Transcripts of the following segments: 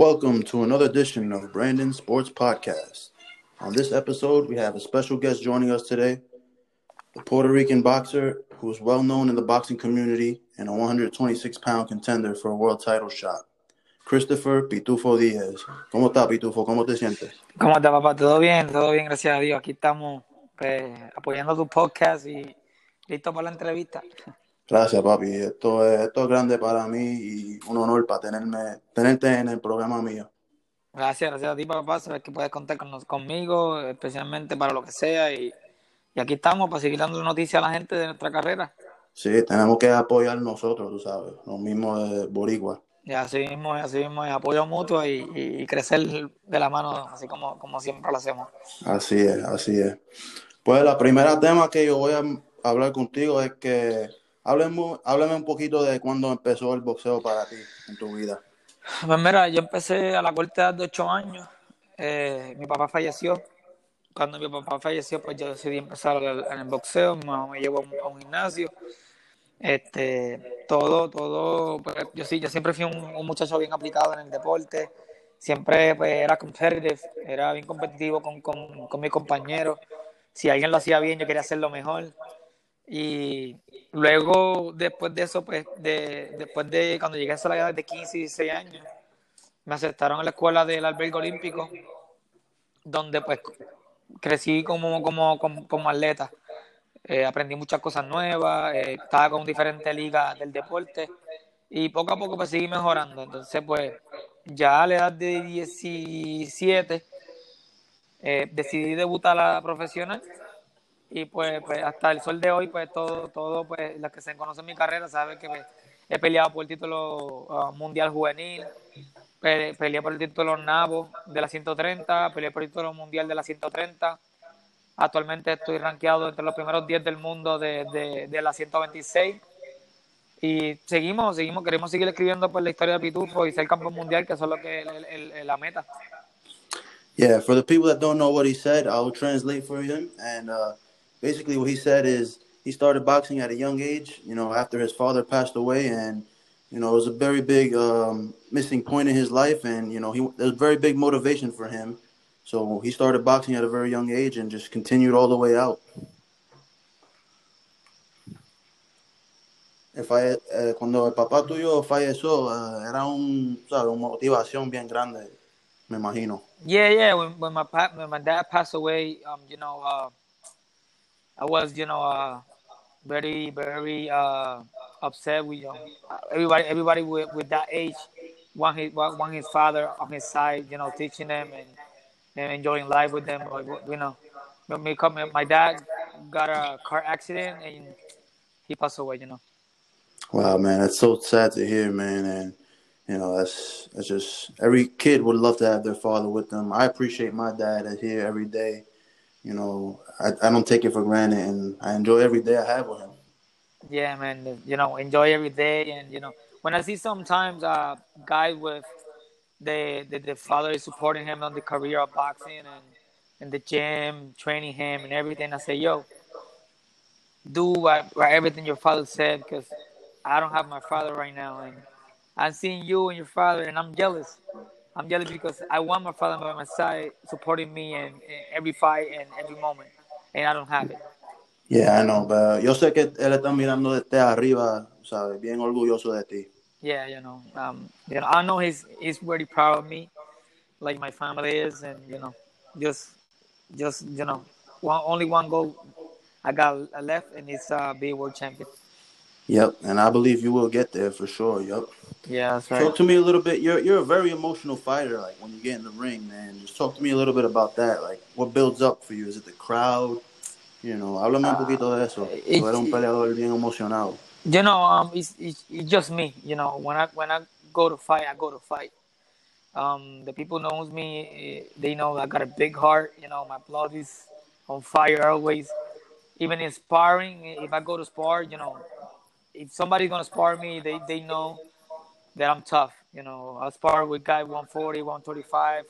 Welcome to another edition of Brandon Sports Podcast. On this episode, we have a special guest joining us today, the Puerto Rican boxer who is well known in the boxing community and a 126 pound contender for a world title shot. Christopher Pitufo Díaz. ¿Cómo está, Pitufo? ¿Cómo te sientes? ¿Cómo está, papá? ¿Todo bien? Todo bien, gracias a Dios. Aquí estamos pues, apoyando tu podcast y listo para la entrevista. Gracias, papi. Esto es, esto es grande para mí y un honor para tenerme, tenerte en el programa mío. Gracias, gracias a ti, papá. Sabes que puedes contar con, conmigo, especialmente para lo que sea. Y, y aquí estamos para seguir dando noticias a la gente de nuestra carrera. Sí, tenemos que apoyar nosotros, tú sabes, lo mismo de Boricua. Y así mismo, así mismo es apoyo mutuo y, y, crecer de la mano, así como, como siempre lo hacemos. Así es, así es. Pues la primera tema que yo voy a hablar contigo es que háblame, háblame un poquito de cuándo empezó el boxeo para ti en tu vida. Pues mira, yo empecé a la corta edad de 8 años. Eh, mi papá falleció. Cuando mi papá falleció, pues yo decidí empezar en el boxeo. Mi mamá me llevó a un gimnasio. Este, todo, todo, pues, yo sí, yo siempre fui un, muchacho bien aplicado en el deporte, siempre pues, era competitive, era bien competitivo con, con, con mis compañeros, si alguien lo hacía bien yo quería hacerlo mejor, y luego después de eso, pues, de, después de cuando llegué a la edad de 15 y 16 años, me aceptaron en la escuela del albergue olímpico, donde pues crecí como, como, como, como atleta. Eh, aprendí muchas cosas nuevas, eh, estaba con diferentes ligas del deporte y poco a poco pues seguí mejorando. Entonces pues ya a la edad de 17 eh, decidí debutar a la profesional y pues, pues, hasta el sol de hoy pues todo, todo pues las que se conocen mi carrera saben que he peleado por el título uh, mundial juvenil, peleé por el título Nabo de la 130, peleé por el título mundial de la 130 Actualmente estoy rankeado entre los primeros 10 del mundo de, de, de, la 126. Y seguimos, seguimos, queremos seguir escribiendo por la historia de Pitufo y ser campeón mundial, que eso es lo que es la meta. Yeah, for the people that don't know what he said, I'll translate for him. And uh, basically, what he said is he started boxing at a young age, you know, after his father passed away. And, you know, it was a very big um, missing point in his life. And, you know, he, there was very big motivation for him So he started boxing at a very young age and just continued all the way out. eh, cuando el papá tuyo falleció, uh, era un, ¿sabes? una motivación bien grande, me imagino. Yeah, yeah. When, when my when my dad passed away, um, you know, uh, I was, you know, uh, very, very uh, upset. with you know, everybody, everybody with, with that age, want his, want his father on his side, you know, teaching them and and enjoying life with them. You know, me come, my dad got a car accident and he passed away. You know. Wow, man, that's so sad to hear, man, and you know that's that's just every kid would love to have their father with them. I appreciate my dad here every day. You know, I, I don't take it for granted, and I enjoy every day I have with him. Yeah, man. You know, enjoy every day, and you know, when I see sometimes uh, guys with the, the, the father is supporting him on the career of boxing and in the gym, training him and everything. I say, yo, do what, what everything your father said because I don't have my father right now, and I'm seeing you and your father, and I'm jealous. I'm jealous because I want my father by my side, supporting me in, in every fight and every moment, and I don't have it. Yeah, I know, but yo sé que él está mirando desde arriba, sabes, bien orgulloso de ti. yeah, you know, um, you know, I know he's he's very proud of me, like my family is, and you know, just just you know, one only one goal I got left, and it's uh, be world champion. Yep, and I believe you will get there for sure. Yep. Yeah, that's right. Talk to me a little bit. You're you're a very emotional fighter. Like when you get in the ring, man. Just talk to me a little bit about that. Like what builds up for you? Is it the crowd? You know, háblame un poquito de eso. Tú eres un peleador bien emocionado. You know, um, it's, it's, it's just me. You know, when I when I go to fight, I go to fight. Um, the people knows me. Eh, they know I got a big heart. You know, my blood is on fire always. Even in sparring, if I go to spar, you know, if somebody's gonna spar me, they they know that I'm tough. You know, I spar with guy 140, 135,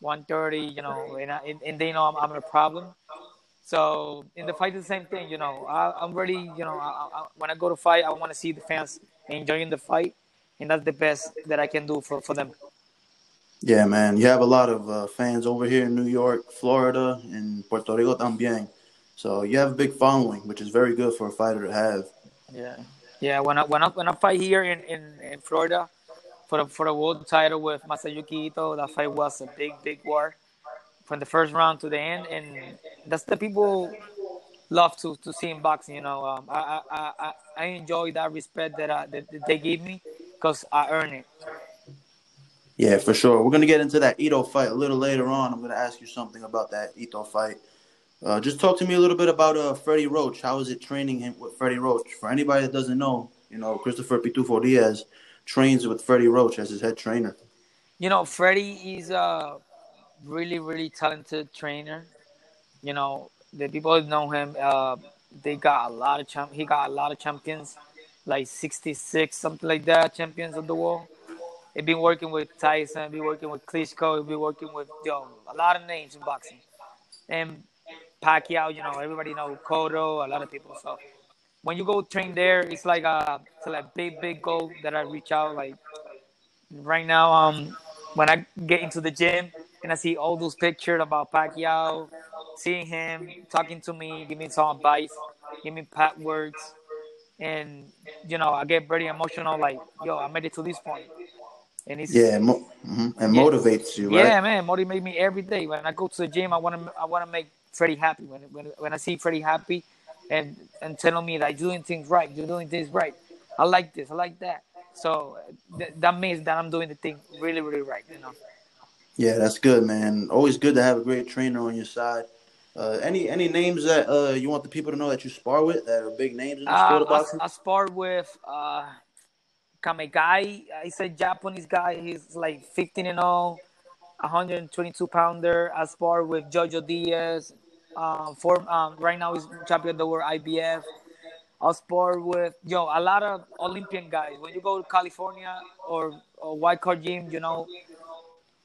130. You know, and I, and they know I'm, I'm a problem. So in the fight, the same thing. You know, I, am ready. You know, I, I, when I go to fight, I want to see the fans enjoying the fight, and that's the best that I can do for, for them. Yeah, man. You have a lot of uh, fans over here in New York, Florida, and Puerto Rico también. So you have a big following, which is very good for a fighter to have. Yeah, yeah. When I when I when I fight here in, in, in Florida for the for the world title with Masayuki Ito, that fight was a big big war from the first round to the end, and that's the people love to to see in boxing. You know, um, I, I I I enjoy that respect that, I, that, that they give me because I earn it. Yeah, for sure. We're gonna get into that Ito fight a little later on. I'm gonna ask you something about that Ito fight. Uh, just talk to me a little bit about uh, Freddie Roach. How is it training him with Freddie Roach? For anybody that doesn't know, you know, Christopher Pitufo Diaz trains with Freddie Roach as his head trainer. You know, Freddie is a really, really talented trainer. You know, the people know him, uh, they got a lot of champ. He got a lot of champions, like 66, something like that, champions of the world. He's been working with Tyson, He been working with Klitschko, been working with yo, a lot of names in boxing. And Pacquiao, you know, everybody know Cotto, a lot of people. So when you go train there, it's like a it's like a big big goal that I reach out. Like right now, um, when I get into the gym and I see all those pictures about Pacquiao, seeing him talking to me, give me some advice, give me pat words, and you know, I get very emotional. Like, yo, I made it to this point. And it's yeah, mo- mm-hmm. and yeah. motivates you, right? Yeah, man, motivate me every day. When I go to the gym, I want to I want to make Freddie happy. When, when when I see Freddie happy, and and telling me that you're doing things right, you're doing things right. I like this, I like that. So th- that means that I'm doing the thing really, really right. You know. Yeah, that's good, man. Always good to have a great trainer on your side. Uh, any any names that uh, you want the people to know that you spar with that are big names in the sport of uh, boxing? I, I spar with uh, Kamegai. He's a Japanese guy. He's like 15 and 0, 122 pounder. I spar with Jojo Diaz, um, for um, right now he's champion of the world IBF. I'll spar with yo a lot of Olympian guys. When you go to California or, or Wild Card Gym, you know,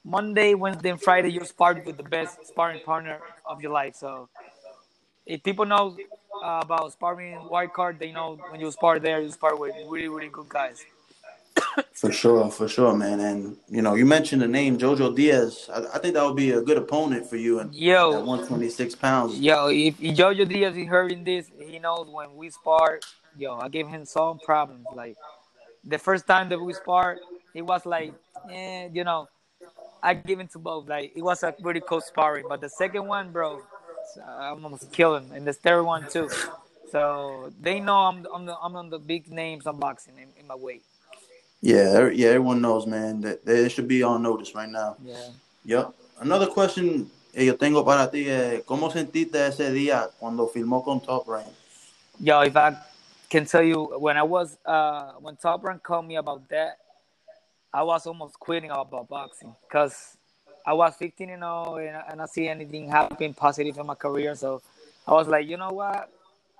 Monday, Wednesday, and Friday you're sparring with the best sparring partner of your life. So if people know uh, about sparring Wild Card, they know when you spar there, you spar with really really good guys. for sure, for sure, man. And you know, you mentioned the name Jojo Diaz. I, I think that would be a good opponent for you. And yo, at 126 pounds. Yo, if, if Jojo Diaz is hearing this, he knows when we spar. Yo, I gave him some problems. Like the first time that we spar, it was like, eh, you know, I give him to both. Like it was a pretty close sparring. But the second one, bro, I'm almost killed him, and the third one too. So they know I'm I'm, the, I'm on the big names on boxing in, in my weight. Yeah, yeah, everyone knows, man, that they should be on notice right now. Yeah. Yep. Another question que yo tengo para ti es, ¿cómo sentiste ese día cuando filmó con Top Rank? Yo, if I can tell you, when I was, uh, when Top Rank called me about that, I was almost quitting about boxing because I was 15 and 0 and, and I see anything happen positive in my career. So I was like, you know what?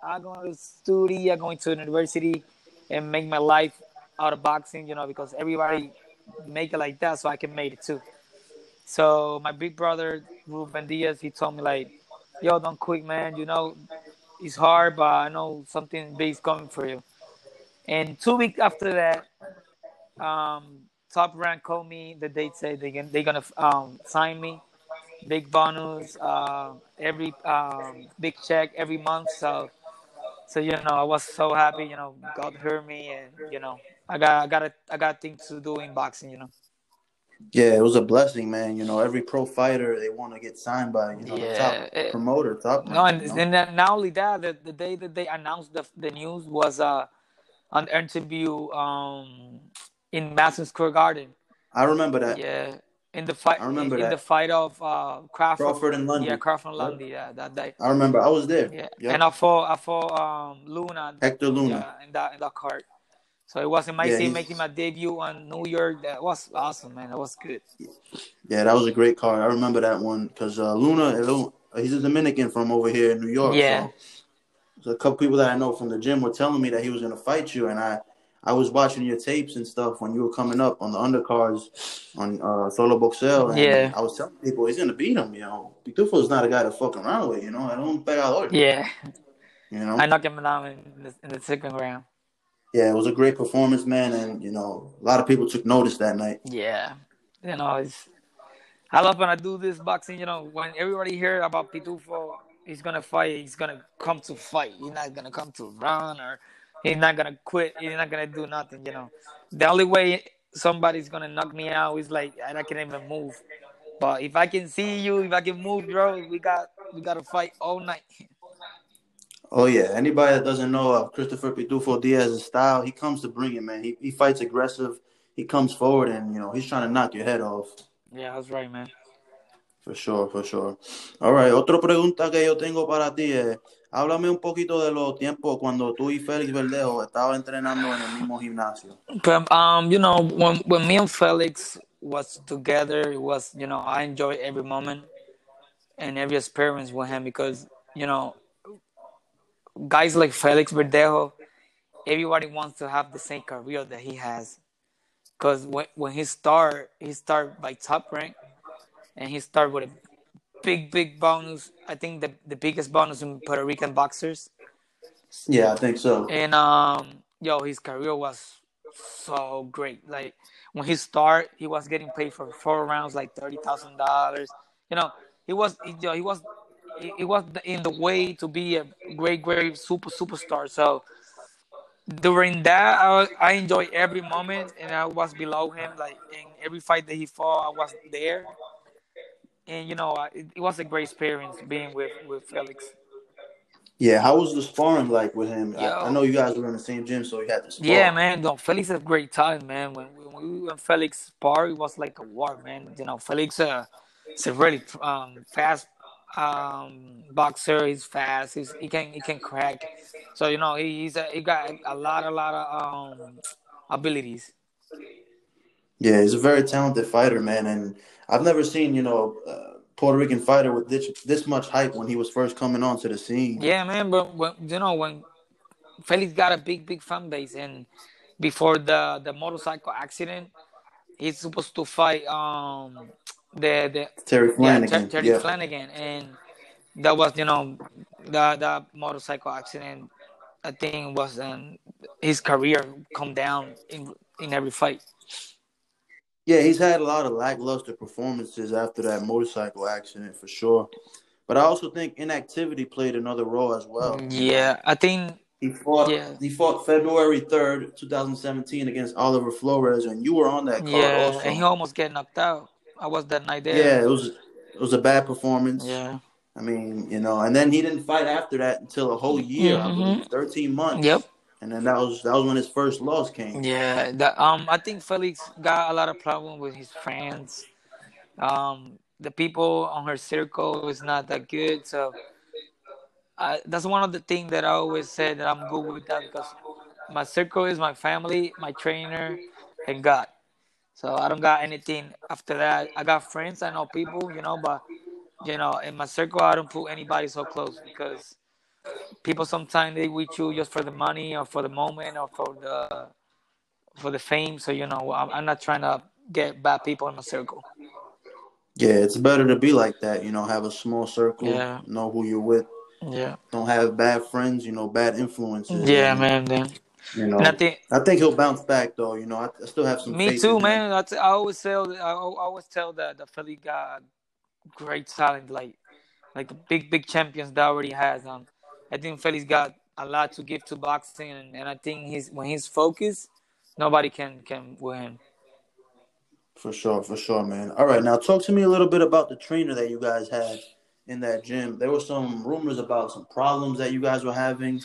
I'm going to study, I'm going to university and make my life out of boxing, you know, because everybody make it like that, so I can make it too. So my big brother Ruben Diaz, he told me like, "Yo, don't quit, man. You know, it's hard, but I know something big is coming for you." And two weeks after that, um, Top Rank called me. The date said they they're gonna um, sign me, big bonus, uh, every um, big check every month. So, so you know, I was so happy. You know, God heard me, and you know, I got I got a, I got things to do in boxing, you know. Yeah, it was a blessing, man. You know, every pro fighter they want to get signed by you know yeah, the top it, promoter, top. No, and, you know? and not only that, the, the day that they announced the the news was uh an interview um in Madison Square Garden. I remember that. Yeah, in the fight. I remember in, that. in the fight of uh, Crawford, Crawford and Lundy. Yeah, Crawford and Lundy. Yeah, that day. I remember. I was there. Yeah, yep. and I fought I fought um Luna. Hector Luna. Yeah, in that in that card. So it was amazing yeah, making my debut on New York. That was awesome, man. That was good. Yeah, that was a great card. I remember that one because uh, Luna, he's a Dominican from over here in New York. Yeah. So, a couple people that I know from the gym were telling me that he was going to fight you, and I, I was watching your tapes and stuff when you were coming up on the undercards on uh, Solo Boxeo. And yeah. I was telling people he's going to beat him. You know, Pitufo is not a guy to fuck around with. You know, I don't pega Yeah. You know, I knocked him down in the, in the second round yeah, it was a great performance, man, and you know, a lot of people took notice that night. Yeah, you know, it's I love when I do this boxing. You know, when everybody hear about Pitufo, he's gonna fight. He's gonna come to fight. He's not gonna come to run or he's not gonna quit. He's not gonna do nothing. You know, the only way somebody's gonna knock me out is like I can't even move. But if I can see you, if I can move, bro, we got we got to fight all night. Oh yeah, anybody that doesn't know uh, Christopher Pitufo Diaz's style, he comes to bring it, man. He he fights aggressive. He comes forward and you know he's trying to knock your head off. Yeah, that's right, man. For sure, for sure. All right, otra pregunta que yo tengo para ti es, háblame un poquito de los tiempos cuando tú y Félix Verdejo estaban entrenando en el mismo gimnasio. But, um, you know, when when me and Felix was together, it was, you know, I enjoy every moment and every experience with him because, you know, guys like Felix Verdejo, everybody wants to have the same career that he has. Because when, when he start, he start by top rank, and he start with a big, big bonus. I think the, the biggest bonus in Puerto Rican boxers. Yeah, I think so. And um, yo, his career was so great. Like when he start, he was getting paid for four rounds, like thirty thousand dollars. You know, he was, he, yo, he was it was in the way to be a great, great super superstar. So during that, I, I enjoyed every moment, and I was below him. Like in every fight that he fought, I was there, and you know, it, it was a great experience being with with Felix. Yeah, how was the sparring like with him? I, I, know you guys were in the same gym, so you had to spar. Yeah, man. No, Felix a great talent, man. When, when we when Felix spar, it was like a war, man. You know, Felix uh, is a really um, fast um, boxer. He's fast. He's, he can he can crack. So you know he, he's a, he got a lot a lot of um, abilities. Yeah, he's a very talented fighter, man, and I've never seen you know. Uh, Puerto Rican fighter with this, this much hype when he was first coming onto the scene. Yeah, man, but when, you know when Felix got a big, big fan base, and before the the motorcycle accident, he's supposed to fight um the the Terry Flanagan. Yeah, Terry yeah. Flanagan, and that was you know the the motorcycle accident. I think was um, his career come down in in every fight. Yeah, he's had a lot of lackluster performances after that motorcycle accident for sure. But I also think inactivity played another role as well. Yeah, I think he fought. Yeah. He fought February third, two thousand seventeen, against Oliver Flores, and you were on that card yeah, also. and he almost get knocked out. I was that night there. Yeah, it was it was a bad performance. Yeah. I mean, you know, and then he didn't fight after that until a whole year, mm-hmm. I believe, thirteen months. Yep. And then that was that was when his first loss came. Yeah, that, um, I think Felix got a lot of problem with his fans. Um, the people on her circle is not that good, so I, that's one of the things that I always said that I'm good with that because my circle is my family, my trainer, and God. So I don't got anything after that. I got friends, I know people, you know, but you know, in my circle, I don't put anybody so close because people sometimes they with you just for the money or for the moment or for the for the fame. So you know, I'm, I'm not trying to get bad people in my circle. Yeah, it's better to be like that. You know, have a small circle. Yeah. Know who you're with. Yeah. Don't have bad friends. You know, bad influences. Yeah, man. Then you know, I think, I think he'll bounce back though. You know, I, I still have some. Me too, man. I, t- I always tell I always tell that the Feli got great talent, like like the big big champions that already has. Um, I think Feli's got a lot to give to boxing, and, and I think he's when he's focused, nobody can can win. For sure, for sure, man. All right, now talk to me a little bit about the trainer that you guys had in that gym. There were some rumors about some problems that you guys were having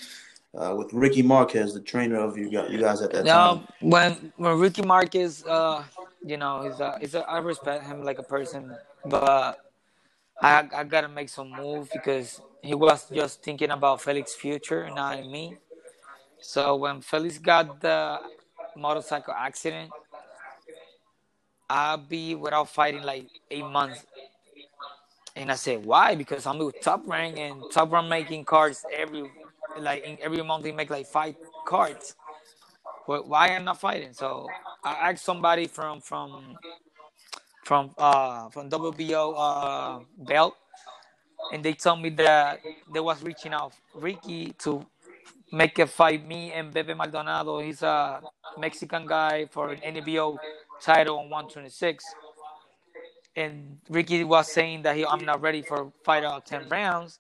uh, with Ricky Marquez, the trainer of you guys, you guys at that time? when when Ricky Marquez, uh, you know, he's a, he's a, I respect him like a person, but I I gotta make some move because he was just thinking about Felix's future, not me. So when Felix got the motorcycle accident, I'll be without fighting like eight months. And I said, why? Because I'm with Top Rank and Top Rank making cards every like in every month they make like five cards. Why am not fighting? So I asked somebody from from from uh from WBO uh belt, and they told me that they was reaching out Ricky to make a fight me and Bebe Maldonado. He's a Mexican guy for an NBO title on 126. and Ricky was saying that he I'm not ready for fight out ten rounds.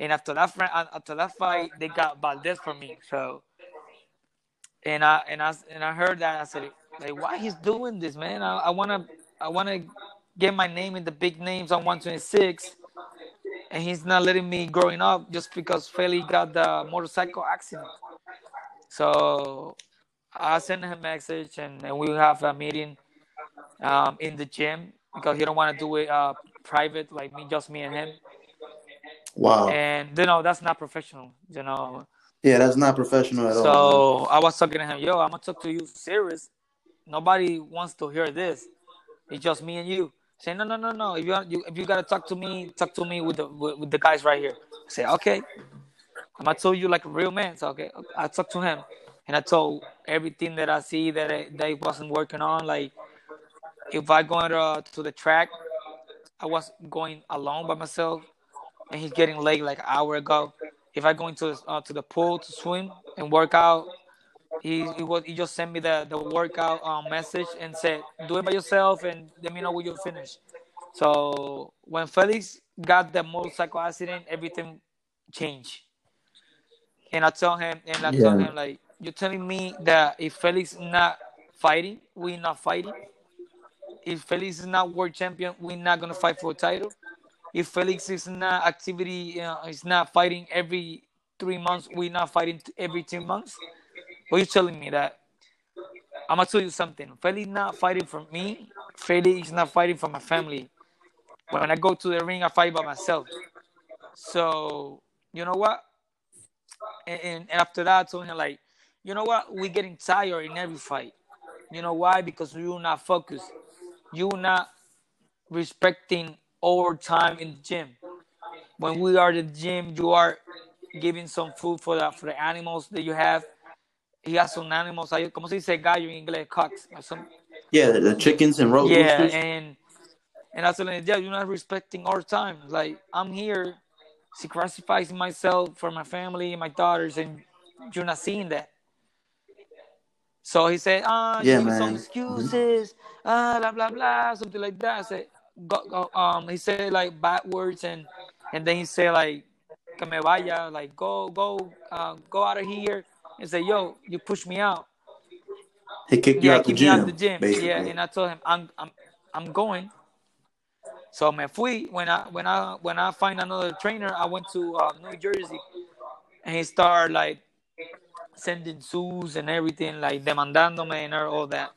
And after that after that fight, they got Valdez for me. So, and I and I and I heard that I said, like, why he's doing this, man? I, I wanna I wanna get my name in the big names on 126, and he's not letting me growing up just because Feli got the motorcycle accident. So I sent him a message, and, and we have a meeting um, in the gym because he don't want to do it uh, private, like me, just me and him. Wow. And you know that's not professional. You know. Yeah, that's not professional at so all. So I was talking to him, yo, I'm gonna talk to you serious. Nobody wants to hear this. It's just me and you. Say no, no, no, no. If you, you if you gotta talk to me, talk to me with the with, with the guys right here. I say okay. I'm gonna tell you like a real man. So okay, I talked to him, and I told everything that I see that I, that he wasn't working on. Like if I go to, uh, to the track, I was going alone by myself, and he's getting late like an hour ago. If I go into uh, to the pool to swim and work out, he he, was, he just sent me the the workout um, message and said, "Do it by yourself and let me know when you finish." So when Felix got the motorcycle accident, everything changed. And I tell him, and I yeah. tell him like, "You're telling me that if Felix not fighting, we not fighting. If Felix is not world champion, we're not gonna fight for a title. If Felix is not activity, uh, is not fighting every three months, we're not fighting every two months." What you telling me that I'm gonna tell you something. Felix not fighting for me. Felix is not fighting for my family. When I go to the ring, I fight by myself. So you know what? And, and, after that, I told him like, you know what? We're getting tired in every fight. You know why? Because you're not focused. You're not respecting our time in the gym. When we are in the gym, you are giving some food for the for the animals that you have he has some animals. ¿Cómo se dice gallo en inglés? Cocks. Some, yeah, the, chickens and roast Yeah, and and I said, yeah, you're not respecting our time. Like I'm here sacrificing myself for my family and my daughters, and you're not seeing that. So he said, ah, yeah, some excuses, ah, blah blah blah, something like that. I said, go, go, um, he said like bad words, and and then he said like, que me vaya, like go go uh, go out of here and say, "Yo, you push me out." He kicked yeah, you out the gym. Out the gym. Basically. Yeah, and I told him, "I'm I'm I'm going." So me fui. When I when I when I find another trainer, I went to uh, New Jersey, and he started like sending sues and everything, like demandándome and all that.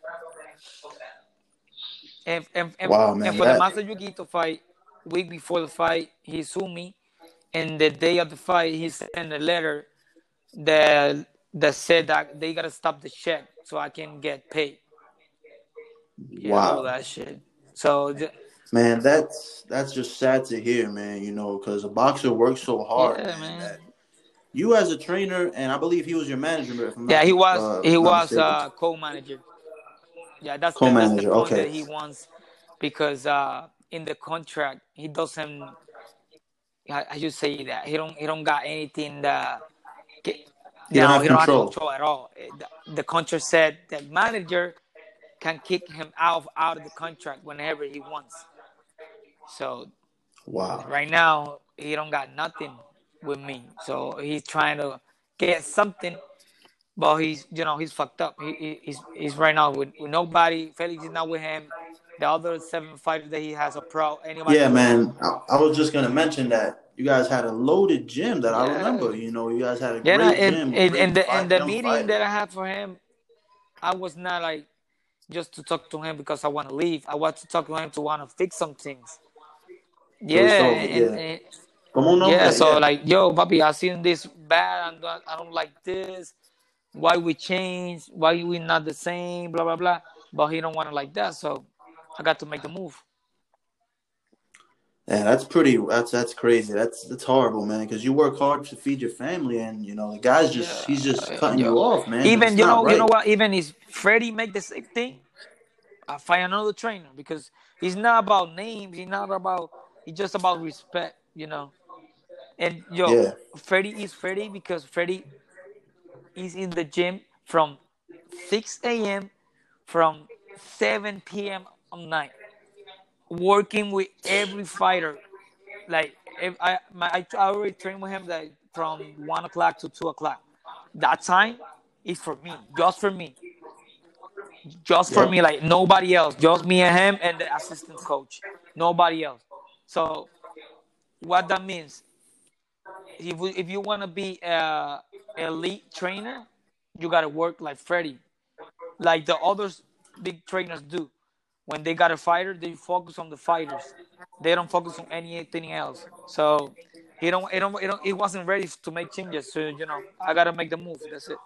And, and, and, wow, man, and for that... the Masayuki Ito fight, week before the fight, he sued me. And the day of the fight, he sent a letter that that said that they gotta stop the check so I can get paid. Yeah, wow, all that shit. So, man, that's that's just sad to hear, man. You know, because a boxer works so hard, yeah, man. man. you as a trainer, and I believe he was your manager. yeah, not, he was. Uh, he was uh, co-manager. Yeah, that's. The, that's the point okay. that he wants because uh, in the contract he doesn't. I should say that he don't. He don't got anything that you no, don't he don't have control at all. The, the contract said the manager can kick him out out of the contract whenever he wants. So, wow. Right now, he don't got nothing with me. So he's trying to get something, but he's you know he's fucked up. He, he's he's right now with, with nobody. Felix is not with him. The other seven fighters that he has a pro. Anybody? Yeah, man. I, I was just gonna mention that you guys had a loaded gym that yeah. I remember. You know, you guys had a yeah, great and, gym. And, and, the, and the meeting that I had for him, I was not like just to talk to him because I want to leave. I want to talk to him to want to fix some things. Yeah, so, and, yeah. And, yeah, so yeah. like, yo, papi, I seen this bad, and I don't like this. Why we change? Why we not the same? Blah blah blah. But he don't want to like that, so I got to make the move. Yeah, that's pretty. That's that's crazy. That's that's horrible, man. Because you work hard to feed your family, and you know the guy's just yeah, he's just uh, cutting you off, man. Even you know right. you know what? Even if Freddie make the same thing, I find another trainer because he's not about names. He's not about. He's just about respect, you know. And yo, yeah. Freddie is Freddie because Freddie is in the gym from 6 a.m. from 7 p.m. on night working with every fighter. Like if I my I, I already trained with him like from one o'clock to two o'clock. That time is for me, just for me, just for me. Like nobody else, just me and him and the assistant coach. Nobody else. So what that means? If if you want to be a elite trainer, you gotta work like Freddie, like the others big trainers do. When they got a fighter, they focus on the fighters. They don't focus on anything else. So he don't, he don't, he don't, he wasn't ready to make changes. So you know, I gotta make the move. That's it.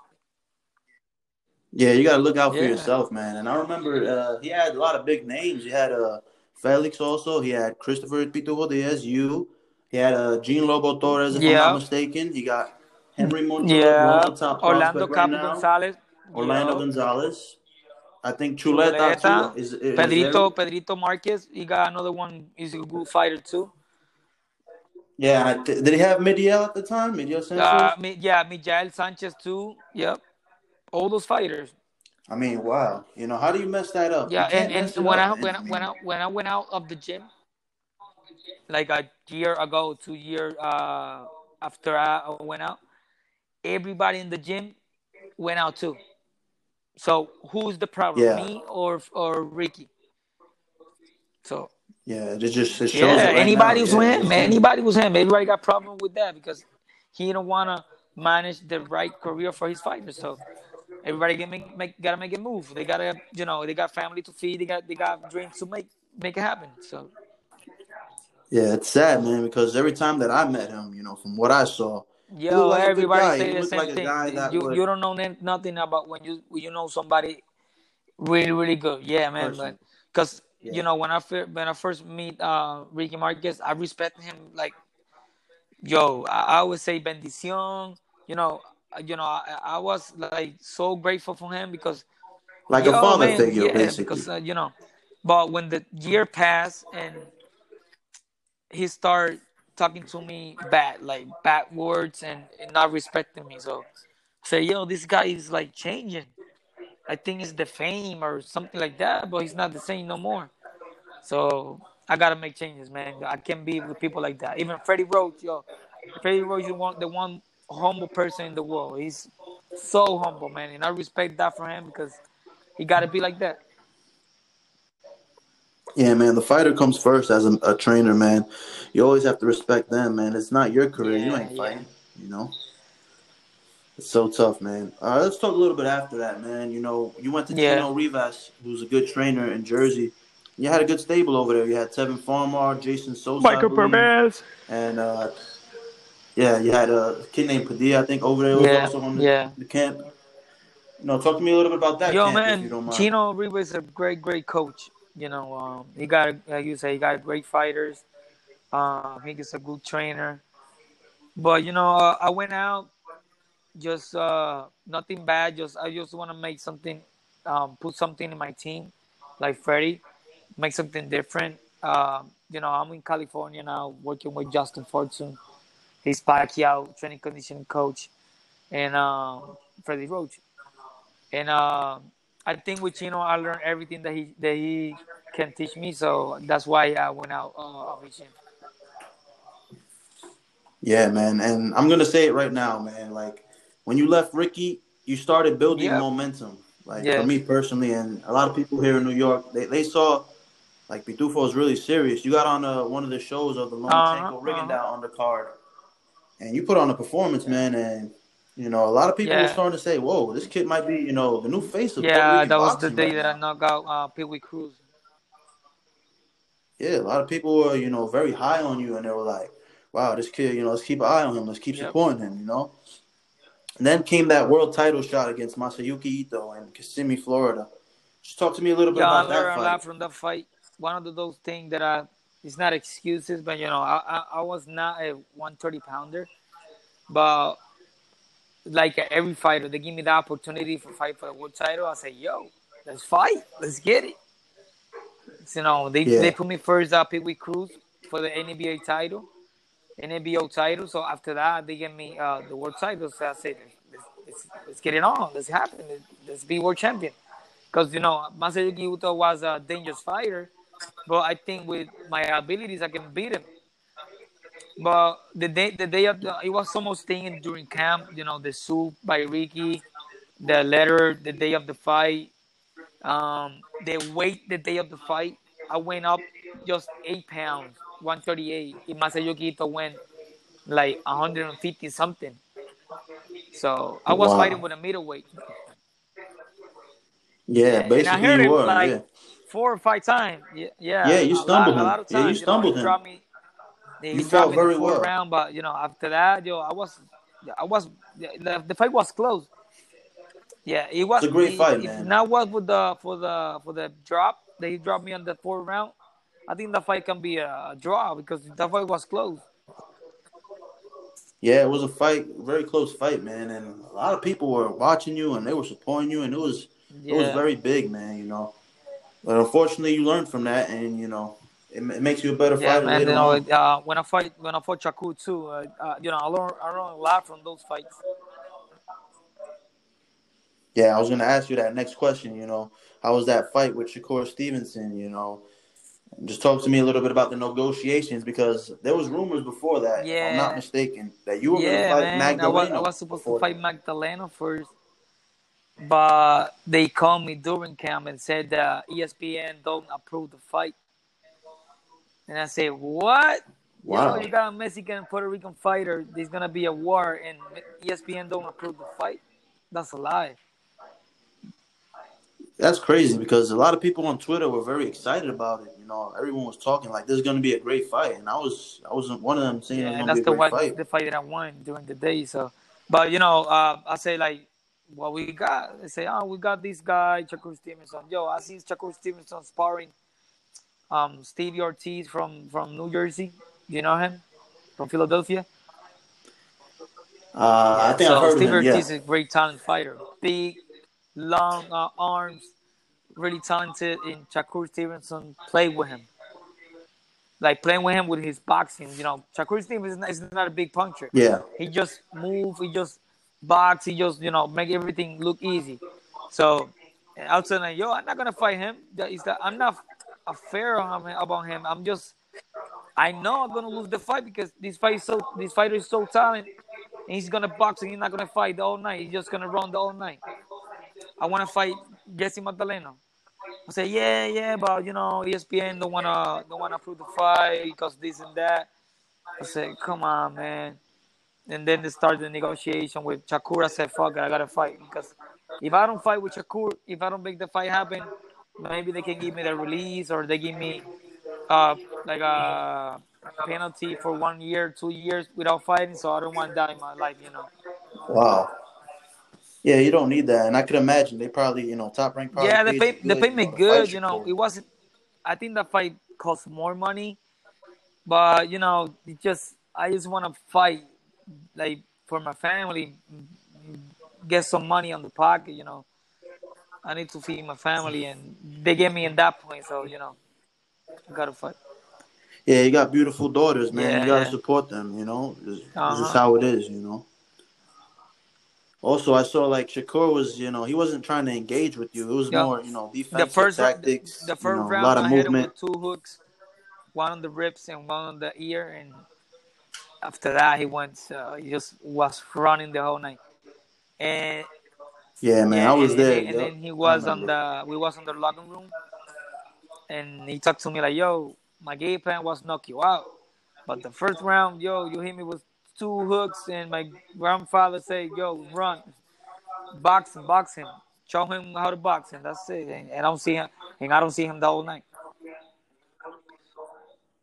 Yeah, you gotta look out for Yeah. yourself, man. And I remember uh, he had a lot of big names. He had uh, Felix also. He had Christopher Pitufo Diaz, you. He had uh, Gene Lobo Torres, if I'm not mistaken. He got Henry Yeah, one of the top Orlando prospect right Gonzalez, Orlando. Gonzalez. I think Chuleta, Chuleta, too. Is, is Pedrito, there- Pedrito Marquez. He got another one. He's a good fighter too. Yeah, did he have Midiel at the time? Midiel Sanchez? Uh, yeah, Miguel Sanchez too. Yep, all those fighters. I mean, wow. You know, how do you mess that up? Yeah, and, and when I when I, when I when I went out of the gym, like a year ago, two years uh, after I went out, everybody in the gym went out too. So who's the problem, Yeah. me or or Ricky? So Yeah, it just it shows yeah, right anybody was Yeah, him. man. Anybody was him. Everybody got problem with that because he don't want to manage the right career for his fighters. So everybody get make, make gotta make a move. They gotta you know they got family to feed. They got they got dreams to make make it happen. So Yeah, it's sad, man, because every time that I met him, you know, from what I saw, yo, like everybody say the same like thing. you would you don't know nothing about when you you know somebody really really good. Yeah, man. person. Because Yeah. you know when I when I first meet uh Ricky Marquez, I respect him like yo, I, I would say bendición. You know, uh, you know, I, I was like so grateful for him because Like a father man, figure, yeah, basically. because uh, you know, but when the year passed and he started talking to me bad, like bad words and, and not respecting me, so I say, yo, this guy is like changing. I think it's the fame or something like that, but he's not the same no more. So I gotta make changes, man. I can't be with people like that. Even Freddie Roach, yo, Freddie Roach is one the one humble person in the world. He's so humble, man, and I respect that for him because he gotta be like that. Yeah, man, the fighter comes first as a, a trainer, man. You always have to respect them, man. It's not your career. you Yeah, ain't yeah. fighting, you know? It's so tough, man. All right, let's talk a little bit after that, man. You know, you went to Yeah. Chino Rivas, who's a good trainer in Jersey. You had a good stable over there. You had Tevin Farmer, Jason Sosa, Michael believe, and uh, yeah, you had a kid named Padilla, I think, over there was Yeah, also on the, yeah. the camp. You know, talk to me a little bit about that Yo, camp, if you man, don't mind. Chino Rivas is a great, great coach. You know, um, he got, like you say, he got great fighters. Um, gets a good trainer. But you know, uh, I went out, just uh, nothing bad. Just I just want to make something, um, put something in my team, like Freddie, make something different. Um, you know, I'm in California now, working with Justin Fortune. He's Pacquiao, training conditioning coach, and um, Freddie Roach. And uh, I think with Chino, I learned everything that he that he can teach me. So that's why I went out uh, of his gym. Yeah, man, and I'm gonna say it right now, man. Like when you left Ricky, you started building momentum. Like Yeah. for me personally, and a lot of people here in New York, they, they saw like Pitufo is really serious. You got on uh, one of the shows of the Lomachenko Uh-huh, Rigondeaux card, and you put on a performance, man. And you know, a lot of people were starting to say, "Whoa, this kid might be, you know, the new face of Yeah, that was the day right that I knocked out uh, Pee Wee Cruz. Yeah, a lot of people were, you know, very high on you, and they were like, "Wow, this kid, you know, let's keep an eye on him. Let's keep Yep. supporting him." You know. And then came that world title shot against Masayuki Ito in Kissimmee, Florida. Just talk to me a little bit Yeah, I about that learned a fight. lot from that fight. One of those things that I, it's not excuses, but you know, I, I, I was not a 130 pounder, but like every fighter, they give me the opportunity for fight for the world title. I say, yo, let's fight, let's get it. So, you know, they Yeah. they put me first up Pee Wee Cruz for the NBA title, NBO title. So after that, they give me uh, the world title. So I said, let's, let's, let's get it on, let's happen, let's be world champion. Because you know, Masayuki Ito was a dangerous fighter, but I think with my abilities I can beat him. But the day, the day of the, it was almost thing during camp. You know, the soup by Ricky, the letter the day of the fight, um, the weight the day of the fight. I went up just eight pounds, 138. In Masayuki went like 150 something. So I was wow. fighting with a middleweight. Yeah, basically and I heard you were. Like yeah. Four or five times. Yeah, yeah. Yeah, you stumbled lot, him. A lot of times, yeah, you stumbled you know, him. Me, you felt very well. Round, but you know, after that, yo, I was, I was, the, the fight was close. Yeah, it was it's a great it, fight, man. Now was for the for the for the drop. They dropped me on the fourth round. I think the fight can be a, a draw because the fight was close. Yeah, it was a fight, very close fight, man, and a lot of people were watching you and they were supporting you, and it was yeah. it was very big, man. You know, but unfortunately, you learned from that, and you know, it, it makes you a better yeah, fighter. Man, you know, uh, when I fight, when I fought Shakur too, uh, uh, you know, I learned I learned a lot from those fights. Yeah, I was going to ask you that next question. You know, how was that fight with Shakur Stevenson? You know, just talk to me a little bit about the negotiations because there was rumors before that, yeah. if I'm not mistaken, that you were yeah, going to fight Magdaleno. I was, I was supposed to fight Magdaleno first, but they called me during camp and said that ESPN don't approve the fight. And I said, what? Wow. You, know, you got a Mexican Puerto Rican fighter. There's gonna be a war, and ESPN don't approve the fight. That's a lie. That's crazy because a lot of people on Twitter were very excited about it. You know, everyone was talking like this is going to be a great fight, and I was I wasn't one of them saying yeah, that's the one, fight. the fight that I won during the day. So, but you know, uh, I say like what we got. They say, oh, we got this guy Shakur Stevenson. Yo, I see Shakur Stevenson sparring um, Stevie Ortiz from from New Jersey. Do you know him from Philadelphia? Uh, I think so I've heard Steve of him. Ortiz yeah. is a great talent fighter. Big, long uh, arms, really talented. And Shakur Stevenson played with him, like playing with him with his boxing. You know, Shakur Stevenson is not a big puncher. Yeah, he just move. He just box. He just you know make everything look easy. So outside, yo, I'm not gonna fight him. That is that I'm not affair about him. I'm just, I know I'm gonna lose the fight because this fight is so, this fighter is so talented. And he's gonna box and he's not gonna fight the whole night. He's just gonna run the whole night. I want to fight Jessie Magdaleno. I say, yeah, yeah, but you know, ESPN don't wanna don't wanna approve the fight because this and that. I said, come on, man. And then they start the negotiation with Shakur. I said, fuck it, I gotta fight because if I don't fight with Shakur, if I don't make the fight happen, maybe they can give me the release or they give me uh, like a penalty for one year, two years without fighting. So I don't want that in my life, you know. Wow. Yeah, you don't need that, and I could imagine they probably, you know, top rank. Yeah, they pay they pay me good. You know, it wasn't. I think that fight cost more money, but you know, it just I just want to fight like for my family, get some money on the pocket, you know. I need to feed my family, and they get me in that point. So you know, gotta fight. Yeah, you got beautiful daughters, man. Yeah, you gotta yeah. support them. You know, this, uh-huh. this, is uh-huh. how it is. You know. Also, I saw like Shakur was, you know, he wasn't trying to engage with you. It was more, you know, defensive the first, tactics. The, the first you know, round, a lot of I movement. hit him with two hooks, one on the ribs and one on the ear, and after that, he went. Uh, he just was running the whole night. And yeah, man, yeah, I was and, there. And, and then he oh, was on the we was on the locker room, and he talked to me like, "Yo, my game plan was knock you out, but the first round, yo, you hit me with two hooks, and my grandfather said, "Yo, run, box him, box him, show him how to box, and that's it." And, and I don't see him, and I don't see him the whole night.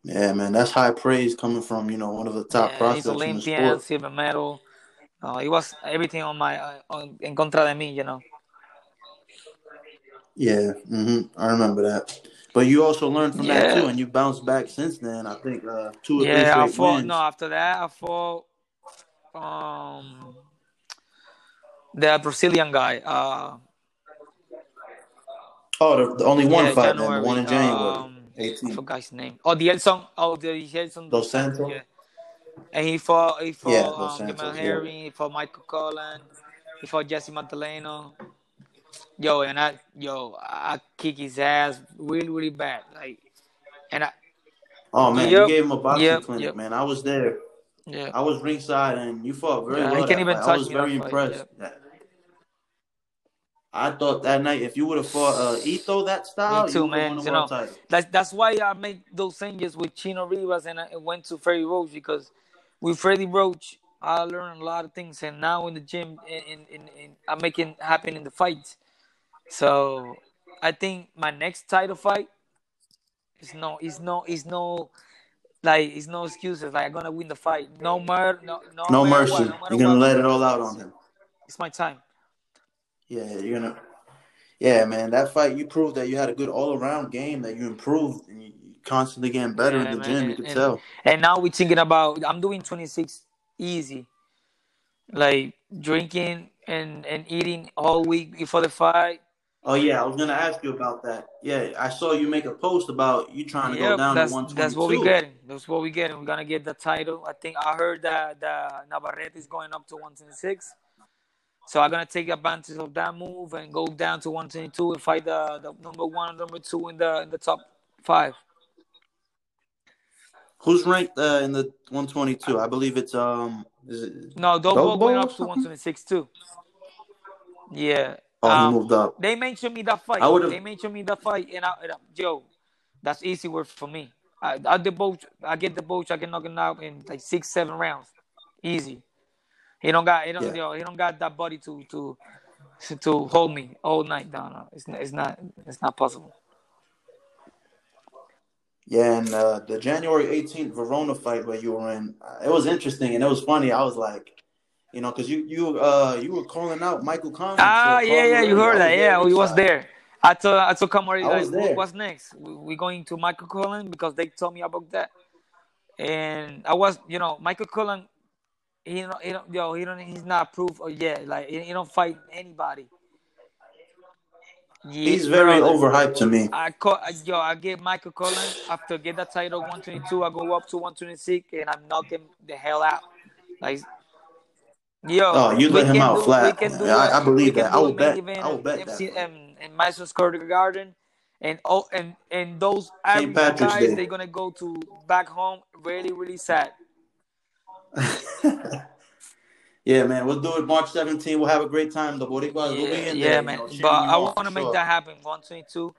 Yeah, man, that's high praise coming from you know one of the top yeah, prospects he's Olympian, in the sport. silver medal. Uh, it was everything on my uh, on, en contra de mí, you know. Yeah, mm-hmm. I remember that. But you also learned from yeah. that too, and you bounced back since then. I think uh, two or yeah, three straight I fought, wins. No, after that, I fought um, the Brazilian guy. Uh, oh, the, the only one yeah, fight, then, the one in January. Um, 18. I forgot his name. Oh, the Edson. Oh, the Edson Dos Santos. Yeah. And he fought, he fought yeah, um, Santos, Harry, yeah. he fought Michael Conlan, he fought Jessie Magdaleno. Yo, and I, yo, I kick his ass really, really bad. Like, And I, Oh man, Yep, you gave him a boxing yep, clinic, yep. man. I was there. yeah, I was ringside, and you fought very Yeah, he can't even fight. I was very fight, impressed. Yeah. I thought that night, if you would have fought uh, Ito that style, me too, you man. You know, title. that's that's why I made those changes with Chino Rivas and I went to Freddie Roach because with Freddie Roach, I learned a lot of things, and now in the gym, in, in, in, I'm making happen in the fights. So I think my next title fight is no, is no, is no, like, it's no excuses. Like I'm gonna win the fight, no matter, no, no, No mercy. what, no You're gonna what. let it all out on him. It's my time. Yeah, you're gonna. Yeah, man, that fight you proved that you had a good all around game, that you improved, and constantly getting better Yeah, in the man, gym. and, You could and tell. and now we're thinking about. I'm doing 26 easy, like drinking and and eating all week before the fight. Oh yeah, I was gonna ask you about that. Yeah, I saw you make a post about you trying to go Yep, down to that's that's what we 122. getting. That's what we getting. We're gonna get the title. I think I heard that that Navarrete is going up to 126. So I'm gonna take advantage of that move and go down to 122 and fight the, the number one, number two in the in the top five. Who's ranked uh, in the 122? I believe it's um, is it No, Dobo Dogboe going up to 126 too. Yeah. Oh, he Um, moved up. they mentioned me that fight. I would've- They mentioned me that fight, and I, and I Joe, that's easy work for me. I, I the boat, I get the boat, I can knock him out in like six, seven rounds, easy. He don't got, he don't, Yeah. yo, he don't got that body to to to hold me all night. No, no, it's not, it's not, it's not possible. Yeah, and uh, the January 18th Verona fight where you were in, uh, it was interesting and it was funny. I was like, you know, because you you uh you were calling out Michael Conlan. Ah, so yeah, yeah, you heard that. Yeah, we was there. I told, I told Kamari, I was "What- there. what's next? We, we going to Michael Cullen because they told me about that. And I was, you know, Michael Cullen, he don't, he don't, yo, he don't, he's not proof or yet. Like, he, he don't fight anybody. Yeah, He's very brother. overhyped to me. I call, yo, I get Michael Cullen after get that title 122. I go up to 126 and I knock him the hell out. Like, yo, Oh, you let him out do, flat. We can do I- I believe that. I will bet- I will bet in that um, in Madison Square Garden, and oh, and and those St. guys, Day. they're gonna go to back home really, really sad. yeah, man, we'll do it March 17th. We'll have a great time. The Boricuas will be Yeah, in yeah, there, man. you know, But I want to make sure. that happen. 122.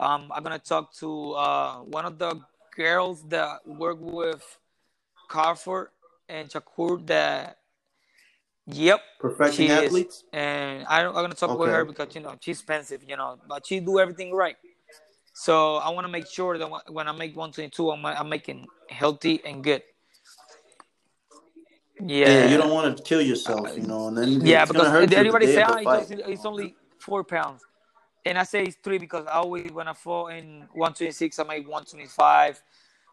Um, I'm gonna talk to uh one of the girls that work with Carrefour and Chakur. That, yep, Perfecting she is. athletes. And I, I'm gonna talk with her because you know she's expensive, you know, but she do everything right. So I want to make sure that when I make 122, I'm, I'm making healthy and good. Yeah, Yeah, you don't want to kill yourself, you know, and then uh, yeah, it's gonna because everybody say, oh, it's, it's only four pounds. And I say it's three because I always, when I fall in 126, I made 125.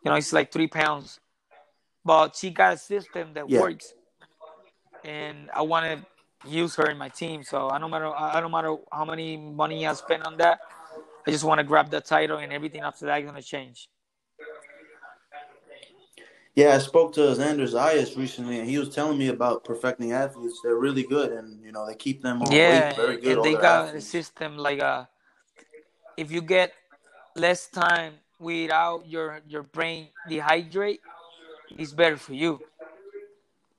You know, it's like three pounds. But she got a system that Yeah. works. And I want to use her in my team. So I don't matter, I don't matter how many money I spend on that. I just want to grab the title and everything after that is going to change. Yeah, I spoke to Xander Zayas recently, and he was telling me about perfecting athletes. They're really good, and you know they keep them on Yeah, weight very good. and they got a system like uh if you get less time without your your brain dehydrate, it's better for you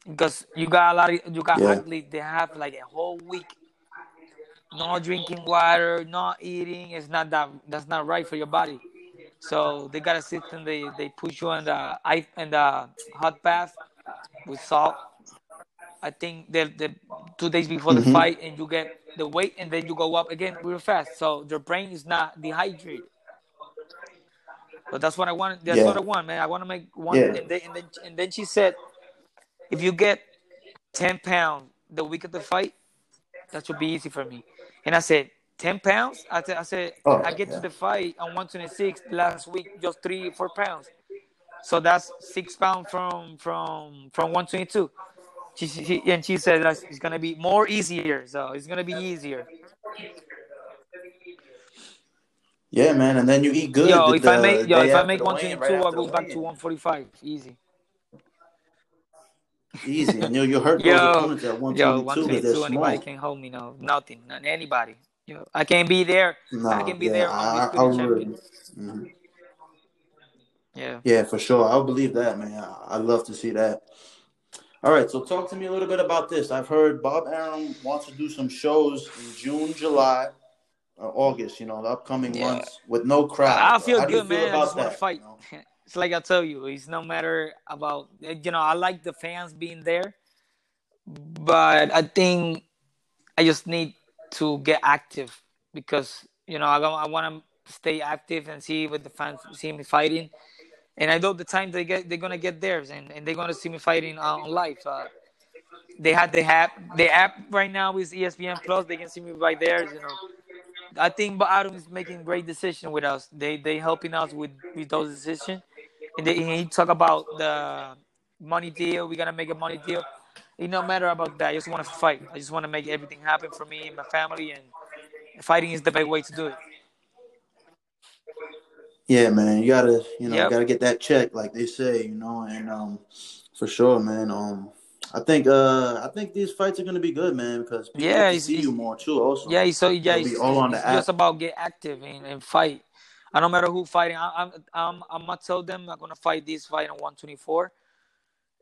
because you got a lot of you got Yeah. athletes they have like a whole week not drinking water, not eating. It's not that that's not right for your body. So they got a system. They they put you in the ice in the hot bath with salt. I think the the two days before the Mhm. fight, and you get the weight, and then you go up again real fast. So your brain is not dehydrated. But that's what I want. That's Yeah. what I want, man. I want to make one. Yeah. And, then, and then and then she said, if you get ten pounds the week of the fight, that should be easy for me. And I said, ten pounds? I said, I said, Oh, I get yeah. to the fight on one twenty six last week, just three four pounds. So that's six pounds from from from one twenty two. She, she and she said that it's gonna be more easier. So it's gonna be easier. Yeah, man, and then you eat good. yo, the- if I make yo, if I make the one weigh-in, twenty right I go the back to one forty five. Easy. Easy, and you you hurt those Yo, opponents at yo, 122 one because twenty they're. Anybody small. can hold me. No, nothing. Not anybody. I can't be there. I No, can be yeah, there I, I champion. really. mhm. Yeah. Yeah, for sure. I'll believe that, man. I'd love to see that. All right, so talk to me a little bit about this. I've heard Bob Arum wants to do some shows in June, July, or August. You know, the upcoming Yeah. months with no crowd. I feel How do you good, feel man. I about just want to fight. you know? It's like I tell you, it's no matter about you know. I like the fans being there, but I think I just need to get active because you know I, I want to stay active and see what the fans see me fighting, and I know the time they get they're gonna get theirs and, and they're gonna see me fighting uh, on live. Uh, they had the app. The app right now is ESPN Plus. They can see me by theirs. You know, I think Adam is making great decision with us. They they helping us with with those decisions, and, they, and he talk about the money deal. We gotta make a money deal. It no matter about that. I just want to fight. I just want to make everything happen for me and my family, and fighting is the best way to do it. Yeah, man, you gotta, you know, Yep. gotta get that check, like they say, you know, and um, for sure, man. Um, I think, uh, I think these fights are gonna be good, man, because people Yeah, it's- see it's- you more too. Also, Yeah, so yeah, it's, all on the it's app. just about get active and, and fight. I don't matter who fighting. I, I'm I'm I'm gonna tell them I'm gonna fight this fight on 124,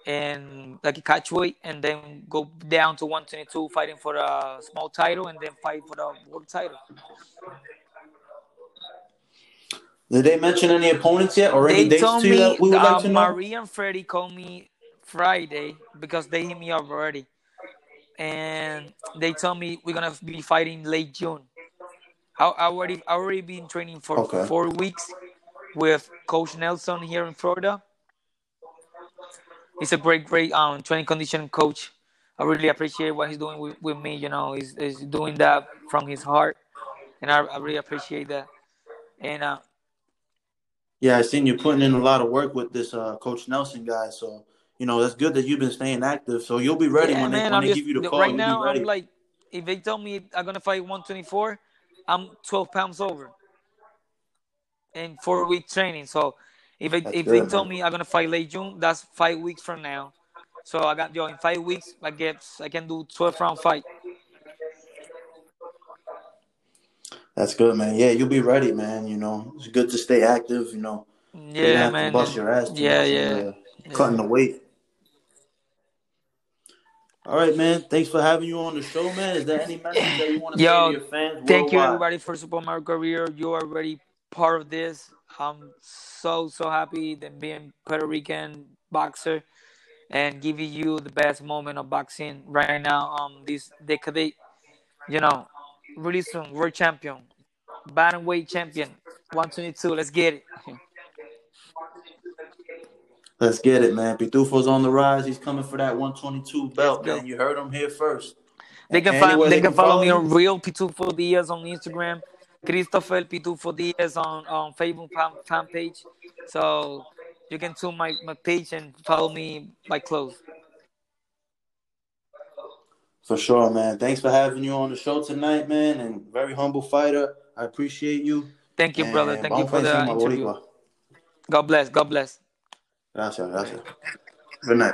and like a catch weight, and then go down to 122, fighting for a small title, and then fight for the world title. Did they mention any opponents yet, or any They dates told to you me that we would uh, like to know? Marie and Freddie called me Friday because they hit me up already, and they told me we're gonna be fighting late June. I, I already I already been training for Okay. four weeks with Coach Nelson here in Florida. He's a great, great um training condition coach. I really appreciate what he's doing with, with me. You know, he's, he's doing that from his heart, and I, I really appreciate that. And uh, Yeah, I seen you putting in a lot of work with this uh, Coach Nelson guy. So you know that's good that you've been staying active. So you'll be ready yeah, when they when they just give you the call. right now. I'm like, if they tell me I'm gonna fight 124, I'm 12 pounds over in four week training. So if I, if they good, tell man. me I'm gonna fight late June, that's five weeks from now. So I got yo in five weeks. I get I can do 12 round fight. That's good, man. Yeah, you'll be ready, man. You know, it's good to stay active. You know, Yeah, man. bust your ass yeah, much yeah. you're cutting the weight. All right, man. Thanks for having you on the show, man. Is there any message that you want to say to your fans Thank you everybody for supporting my career. You are already part of this. I'm so so happy that being Puerto Rican boxer and giving you the best moment of boxing right now um this decade. You know, really soon world champion, bantamweight champion, 122. Let's get it. Let's get it, man. Pitufo's on the rise. He's coming for that 122 belt, man. You heard him here first. They can find anywhere they can follow me on Real Pitufo Diaz on Instagram, Christopher Pitufo Diaz on on Facebook fan, page. So you can tune my, my page and follow me by close. For sure, man. Thanks for having you on the show tonight, man. And very humble fighter. I appreciate you. Thank you, brother. Thank you for the interview. Boricua. God bless. God bless. Gracias, gracias. Good night.